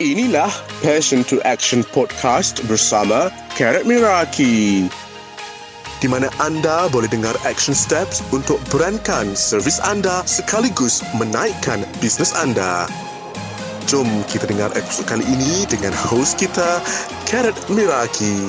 Inilah Passion to Action Podcast bersama Karat Miraki. Di mana anda boleh dengar action steps untuk berankan servis anda sekaligus menaikkan bisnes anda. Jom kita dengar episod kali ini dengan host kita, Karat Miraki.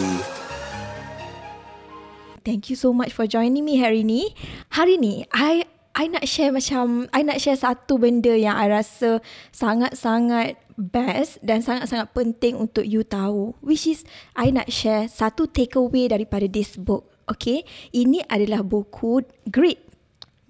Thank you so much for joining me hari ni. Hari ni, I I nak share macam I nak share satu benda yang I rasa sangat-sangat best dan sangat-sangat penting untuk you tahu which is I nak share satu takeaway daripada this book. Okay, ini adalah buku Grit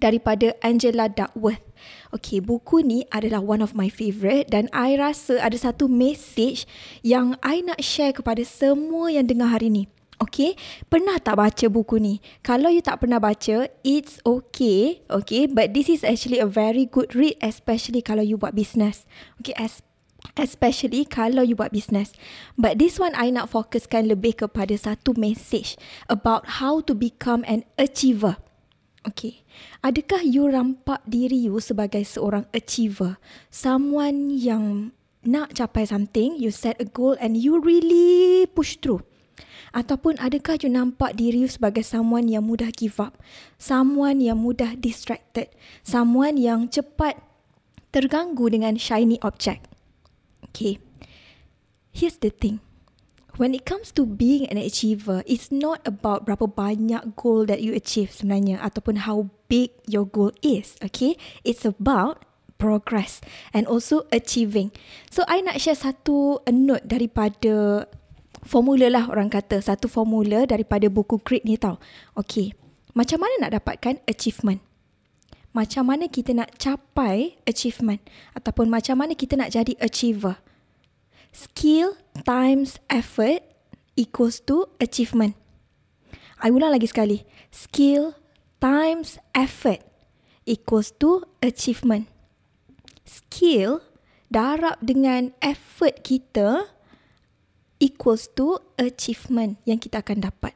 daripada Angela Duckworth. Okay, buku ni adalah one of my favourite dan I rasa ada satu message yang I nak share kepada semua yang dengar hari ni. Okay, pernah tak baca buku ni? Kalau you tak pernah baca, it's okay. Okay, but this is actually a very good read especially kalau you buat business. Okay, as especially kalau you buat business. But this one I nak fokuskan lebih kepada satu message about how to become an achiever. Okay, adakah you rampak diri you sebagai seorang achiever? Someone yang nak capai something, you set a goal and you really push through. Ataupun adakah you nampak diri you sebagai someone yang mudah give up? Someone yang mudah distracted? Someone yang cepat terganggu dengan shiny object? Okay. Here's the thing. When it comes to being an achiever, it's not about berapa banyak goal that you achieve sebenarnya ataupun how big your goal is, okay? It's about progress and also achieving. So, I nak share satu note daripada formula lah orang kata satu formula daripada buku Grit ni tau. Okay, macam mana nak dapatkan achievement? Macam mana kita nak capai achievement? Ataupun macam mana kita nak jadi achiever? Skill times effort equals to achievement. I ulang lagi sekali. Skill times effort equals to achievement. Skill darab dengan effort kita equals to achievement yang kita akan dapat.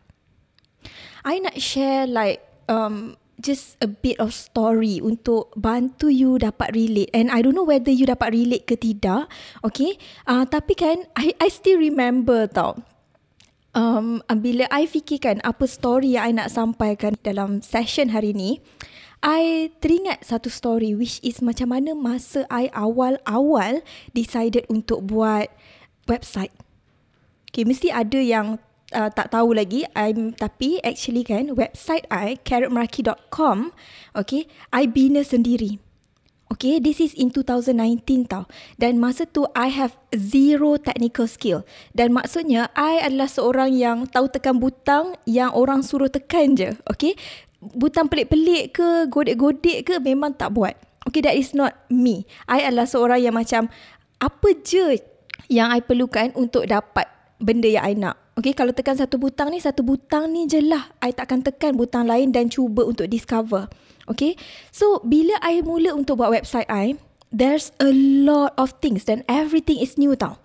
I nak share like um just a bit of story untuk bantu you dapat relate and I don't know whether you dapat relate ke tidak. Okay. Uh, tapi kan I I still remember tau. Um, bila I fikirkan apa story yang I nak sampaikan dalam session hari ni, I teringat satu story which is macam mana masa I awal-awal decided untuk buat website. Okay, mesti ada yang uh, tak tahu lagi. I'm tapi actually kan website I carrotmeraki.com okay, I bina sendiri. Okay, this is in 2019 tau. Dan masa tu I have zero technical skill. Dan maksudnya I adalah seorang yang tahu tekan butang yang orang suruh tekan je. Okay, butang pelik-pelik ke, godek-godek ke memang tak buat. Okay, that is not me. I adalah seorang yang macam apa je yang I perlukan untuk dapat benda yang I nak. Okay, kalau tekan satu butang ni, satu butang ni je lah. I takkan tekan butang lain dan cuba untuk discover. Okay, so bila I mula untuk buat website I, there's a lot of things dan everything is new tau.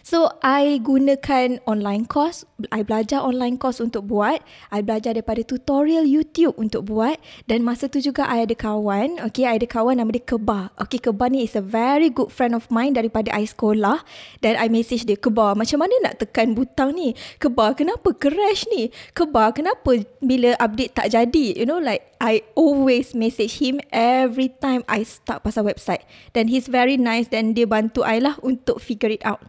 So, I gunakan online course. I belajar online course untuk buat. I belajar daripada tutorial YouTube untuk buat. Dan masa tu juga, I ada kawan. Okay, I ada kawan nama dia Keba. Okay, Keba ni is a very good friend of mine daripada I sekolah. Dan I message dia, Keba, macam mana nak tekan butang ni? Keba, kenapa crash ni? Keba, kenapa bila update tak jadi? You know, like, I always message him every time I start pasal website. Dan he's very nice dan dia bantu I lah untuk figure it out.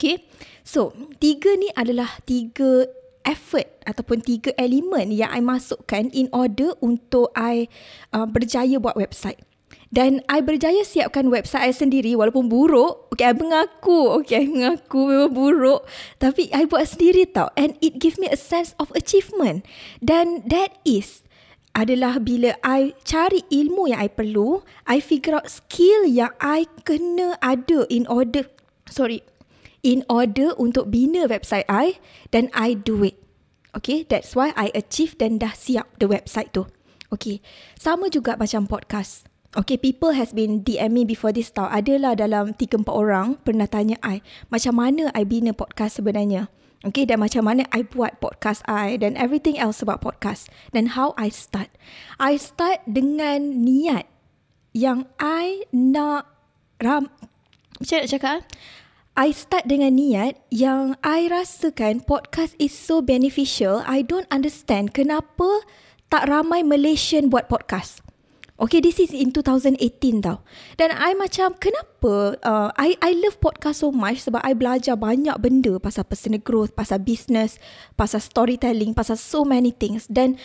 Okay. So, tiga ni adalah tiga effort ataupun tiga elemen yang I masukkan in order untuk I uh, berjaya buat website. Dan I berjaya siapkan website I sendiri walaupun buruk. Okay, I mengaku. Okay, I mengaku memang buruk. Tapi I buat sendiri tau. And it give me a sense of achievement. Dan that is adalah bila I cari ilmu yang I perlu. I figure out skill yang I kena ada in order. Sorry, in order untuk bina website I dan I do it. Okay, that's why I achieve dan dah siap the website tu. Okay, sama juga macam podcast. Okay, people has been DM me before this tau. Adalah dalam 3-4 orang pernah tanya I, macam mana I bina podcast sebenarnya. Okay, dan macam mana I buat podcast I dan everything else about podcast. Dan how I start. I start dengan niat yang I nak ram... Macam nak cakap? I start dengan niat yang I rasakan podcast is so beneficial. I don't understand kenapa tak ramai Malaysian buat podcast. Okay, this is in 2018 tau. Dan I macam, kenapa uh, I I love podcast so much sebab I belajar banyak benda pasal personal growth, pasal business, pasal storytelling, pasal so many things. Dan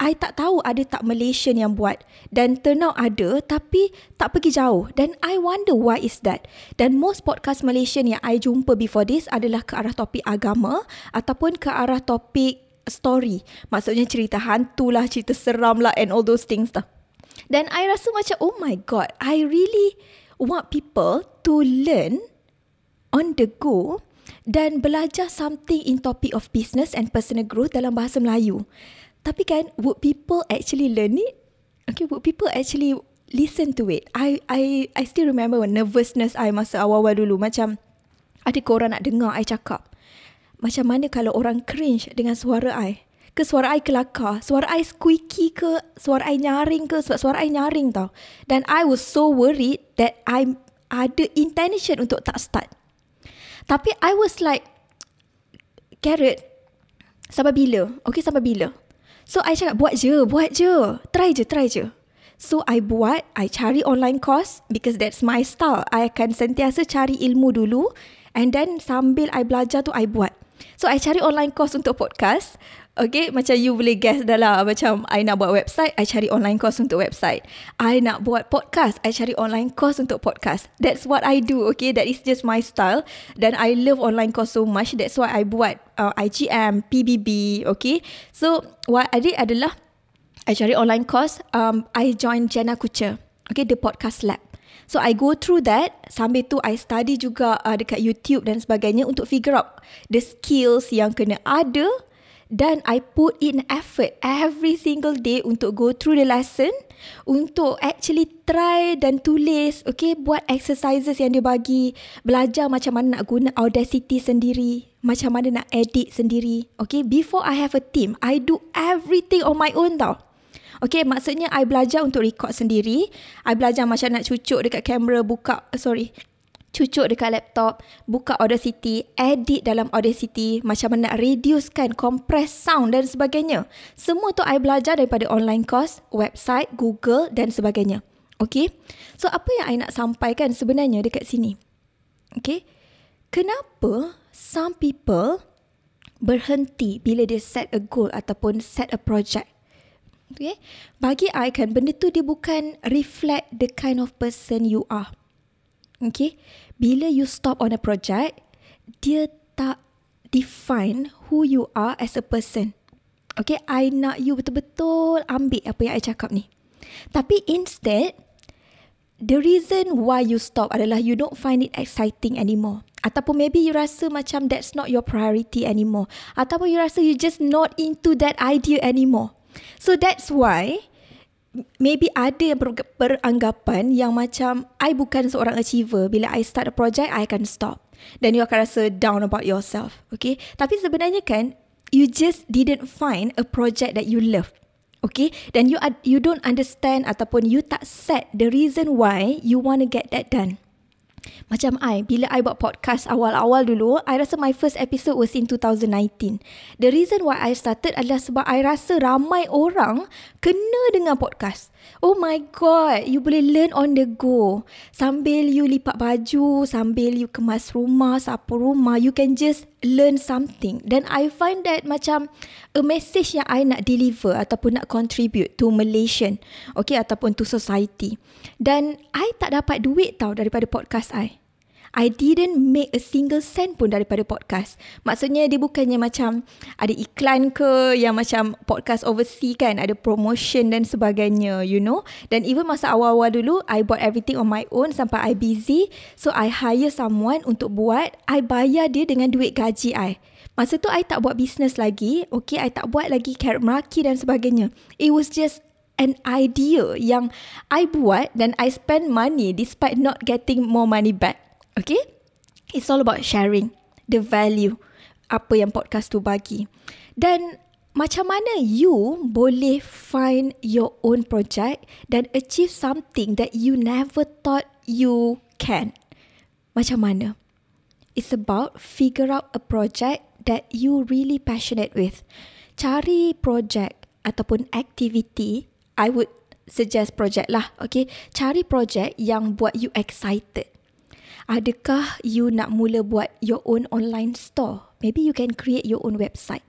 I tak tahu ada tak Malaysian yang buat. Dan turn out ada tapi tak pergi jauh. Dan I wonder why is that. Dan most podcast Malaysian yang I jumpa before this adalah ke arah topik agama ataupun ke arah topik story. Maksudnya cerita hantu lah, cerita seram lah and all those things tau. Dan I rasa macam oh my god, I really want people to learn on the go dan belajar something in topic of business and personal growth dalam bahasa Melayu. Tapi kan, would people actually learn it? Okay, would people actually listen to it? I I I still remember nervousness I masa awal-awal dulu. Macam, ada korang nak dengar I cakap. Macam mana kalau orang cringe dengan suara I? Ke suara I kelakar, suara I squeaky ke, suara I nyaring ke, sebab suara I nyaring tau. Dan I was so worried that I ada intention untuk tak start. Tapi I was like, Carrot, sampai bila? Okay, sampai bila? So, I cakap, buat je, buat je. Try je, try je. So, I buat, I cari online course because that's my style. I akan sentiasa cari ilmu dulu and then sambil I belajar tu, I buat. So, I cari online course untuk podcast. Okay, macam you boleh guess dah lah. Macam I nak buat website, I cari online course untuk website. I nak buat podcast, I cari online course untuk podcast. That's what I do, okay? That is just my style. Dan I love online course so much. That's why I buat uh, IGM, PBB, okay? So, what I did adalah, I cari online course, um, I join Jenna Kucher, okay? The podcast lab. So I go through that sambil tu I study juga uh, dekat YouTube dan sebagainya untuk figure out the skills yang kena ada dan I put in effort every single day untuk go through the lesson untuk actually try dan tulis okay buat exercises yang dia bagi belajar macam mana nak guna audacity sendiri macam mana nak edit sendiri okay before I have a team I do everything on my own tau Okay, maksudnya I belajar untuk record sendiri. I belajar macam nak cucuk dekat kamera, buka, sorry, cucuk dekat laptop, buka Audacity, edit dalam Audacity, macam mana nak reducekan, compress sound dan sebagainya. Semua tu I belajar daripada online course, website, Google dan sebagainya. Okay? So, apa yang I nak sampaikan sebenarnya dekat sini? Okay? Kenapa some people berhenti bila dia set a goal ataupun set a project? Okay? Bagi I kan, benda tu dia bukan reflect the kind of person you are. Okay, bila you stop on a project, dia tak define who you are as a person. Okay, I nak you betul-betul ambil apa yang I cakap ni. Tapi instead, the reason why you stop adalah you don't find it exciting anymore. Ataupun maybe you rasa macam that's not your priority anymore. Ataupun you rasa you just not into that idea anymore. So that's why maybe ada yang beranggapan yang macam I bukan seorang achiever. Bila I start a project, I akan stop. Dan you akan rasa down about yourself. Okay? Tapi sebenarnya kan, you just didn't find a project that you love. Okay? Dan you you don't understand ataupun you tak set the reason why you want to get that done. Macam I, bila I buat podcast awal-awal dulu, I rasa my first episode was in 2019. The reason why I started adalah sebab I rasa ramai orang kena dengan podcast. Oh my god, you boleh learn on the go. Sambil you lipat baju, sambil you kemas rumah, sapu rumah, you can just learn something. Dan I find that macam a message yang I nak deliver ataupun nak contribute to Malaysian, okay, ataupun to society. Dan I tak dapat duit tau daripada podcast I. I didn't make a single cent pun daripada podcast. Maksudnya dia bukannya macam ada iklan ke yang macam podcast overseas kan, ada promotion dan sebagainya, you know. Dan even masa awal-awal dulu, I buat everything on my own sampai I busy. So I hire someone untuk buat, I bayar dia dengan duit gaji I. Masa tu I tak buat business lagi, okay, I tak buat lagi carrot meraki dan sebagainya. It was just an idea yang I buat dan I spend money despite not getting more money back. Okay? It's all about sharing the value apa yang podcast tu bagi. Dan macam mana you boleh find your own project dan achieve something that you never thought you can? Macam mana? is about figure out a project that you really passionate with. Cari project ataupun activity, I would suggest project lah, okay? Cari project yang buat you excited. Adakah you nak mula buat your own online store? Maybe you can create your own website.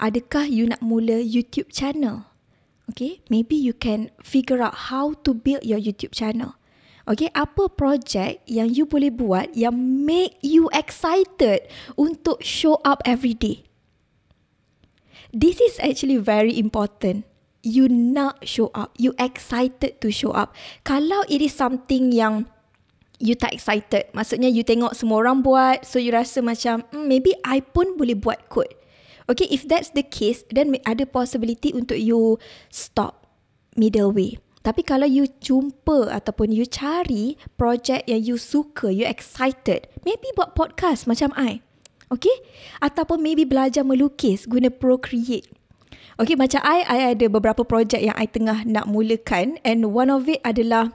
Adakah you nak mula YouTube channel? Okay, maybe you can figure out how to build your YouTube channel. Okay, apa project yang you boleh buat yang make you excited untuk show up every day? This is actually very important. You not show up. You excited to show up. Kalau it is something yang you tak excited. Maksudnya you tengok semua orang buat. So you rasa macam hmm, maybe I pun boleh buat kot. Okay, if that's the case, then ada possibility untuk you stop middle way. Tapi kalau you jumpa ataupun you cari project yang you suka, you excited, maybe buat podcast macam I. Okay? Ataupun maybe belajar melukis guna Procreate. Okay, macam I, I ada beberapa project yang I tengah nak mulakan and one of it adalah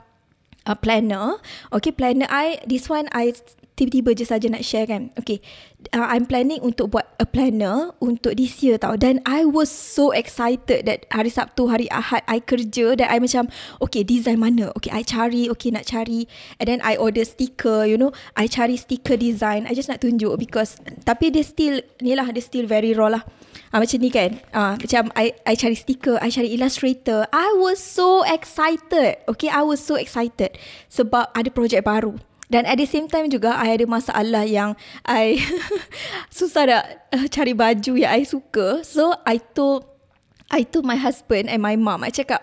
planner. Okay, planner I, this one I tiba-tiba je saja nak share kan. Okay, uh, I'm planning untuk buat a planner untuk this year tau. Dan I was so excited that hari Sabtu, hari Ahad I kerja dan I macam, okay design mana? Okay, I cari, okay nak cari. And then I order sticker, you know. I cari sticker design. I just nak tunjuk because, tapi dia still, ni lah, dia still very raw lah. Ah macam ni kan. Ah macam I I cari stiker, I cari illustrator. I was so excited. Okay, I was so excited sebab ada projek baru. Dan at the same time juga I ada masalah yang I susah nak uh, cari baju yang I suka. So I told I told my husband and my mom, I cakap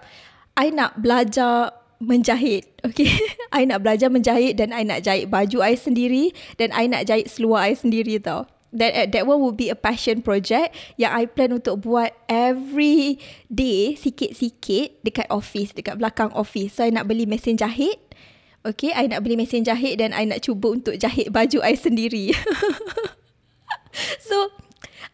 I nak belajar menjahit. Okay. I nak belajar menjahit dan I nak jahit baju I sendiri dan I nak jahit seluar I sendiri tau that uh, that one would be a passion project yang I plan untuk buat every day sikit-sikit dekat office, dekat belakang office. So I nak beli mesin jahit. Okay, I nak beli mesin jahit dan I nak cuba untuk jahit baju I sendiri. so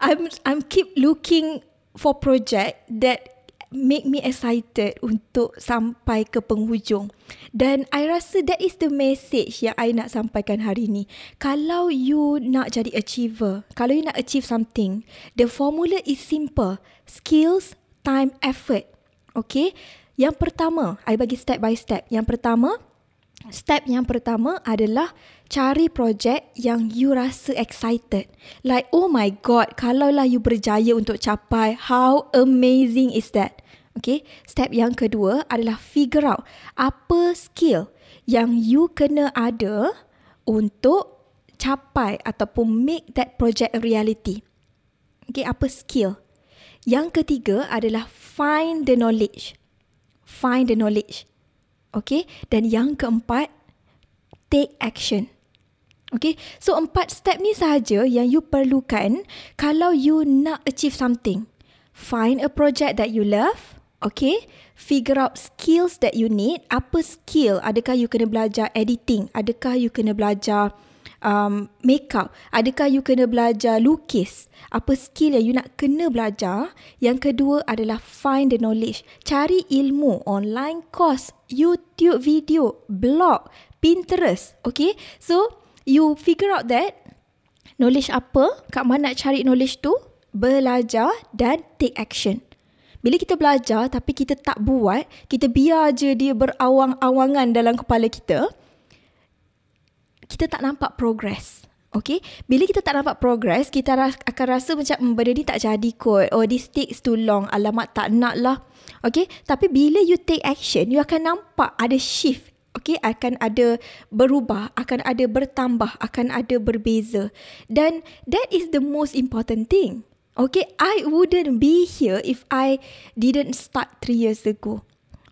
I'm I'm keep looking for project that make me excited untuk sampai ke penghujung. Dan I rasa that is the message yang I nak sampaikan hari ni. Kalau you nak jadi achiever, kalau you nak achieve something, the formula is simple. Skills, time, effort. Okay? Yang pertama, I bagi step by step. Yang pertama, step yang pertama adalah cari projek yang you rasa excited. Like, oh my god, kalaulah you berjaya untuk capai, how amazing is that? Okay, step yang kedua adalah figure out apa skill yang you kena ada untuk capai ataupun make that project a reality. Okay, apa skill? Yang ketiga adalah find the knowledge. Find the knowledge. Okay, dan yang keempat, take action. Okay, so empat step ni sahaja yang you perlukan kalau you nak achieve something. Find a project that you love. Okay, figure out skills that you need. Apa skill? Adakah you kena belajar editing? Adakah you kena belajar um, makeup? Adakah you kena belajar lukis? Apa skill yang you nak kena belajar? Yang kedua adalah find the knowledge. Cari ilmu, online course, YouTube video, blog, Pinterest. Okay, so you figure out that knowledge apa, kat mana nak cari knowledge tu, belajar dan take action. Bila kita belajar tapi kita tak buat, kita biar je dia berawang-awangan dalam kepala kita, kita tak nampak progress. Okay, bila kita tak nampak progress, kita akan rasa macam hmm, benda ni tak jadi kot. Oh, this takes too long. Alamak tak nak lah. Okay, tapi bila you take action, you akan nampak ada shift. Okay, akan ada berubah, akan ada bertambah, akan ada berbeza. Dan that is the most important thing. Okay, I wouldn't be here if I didn't start three years ago.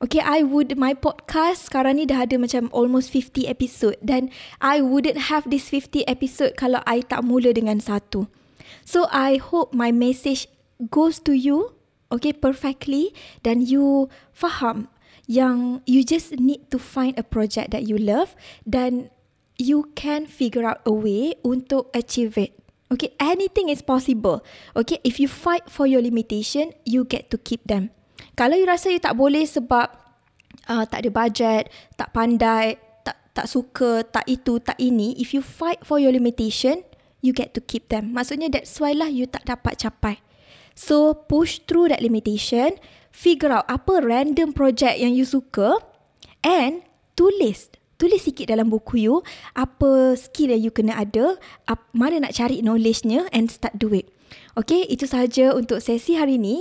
Okay, I would, my podcast sekarang ni dah ada macam almost 50 episode dan I wouldn't have this 50 episode kalau I tak mula dengan satu. So, I hope my message goes to you, okay, perfectly dan you faham yang you just need to find a project that you love dan you can figure out a way untuk achieve it. Okay, anything is possible. Okay, if you fight for your limitation, you get to keep them. Kalau you rasa you tak boleh sebab uh, tak ada budget, tak pandai, tak tak suka, tak itu, tak ini, if you fight for your limitation, you get to keep them. Maksudnya that's why lah you tak dapat capai. So push through that limitation, figure out apa random project yang you suka and tulis. Tulis sikit dalam buku you apa skill yang you kena ada, ap, mana nak cari knowledge-nya and start do it. Okay, itu sahaja untuk sesi hari ini.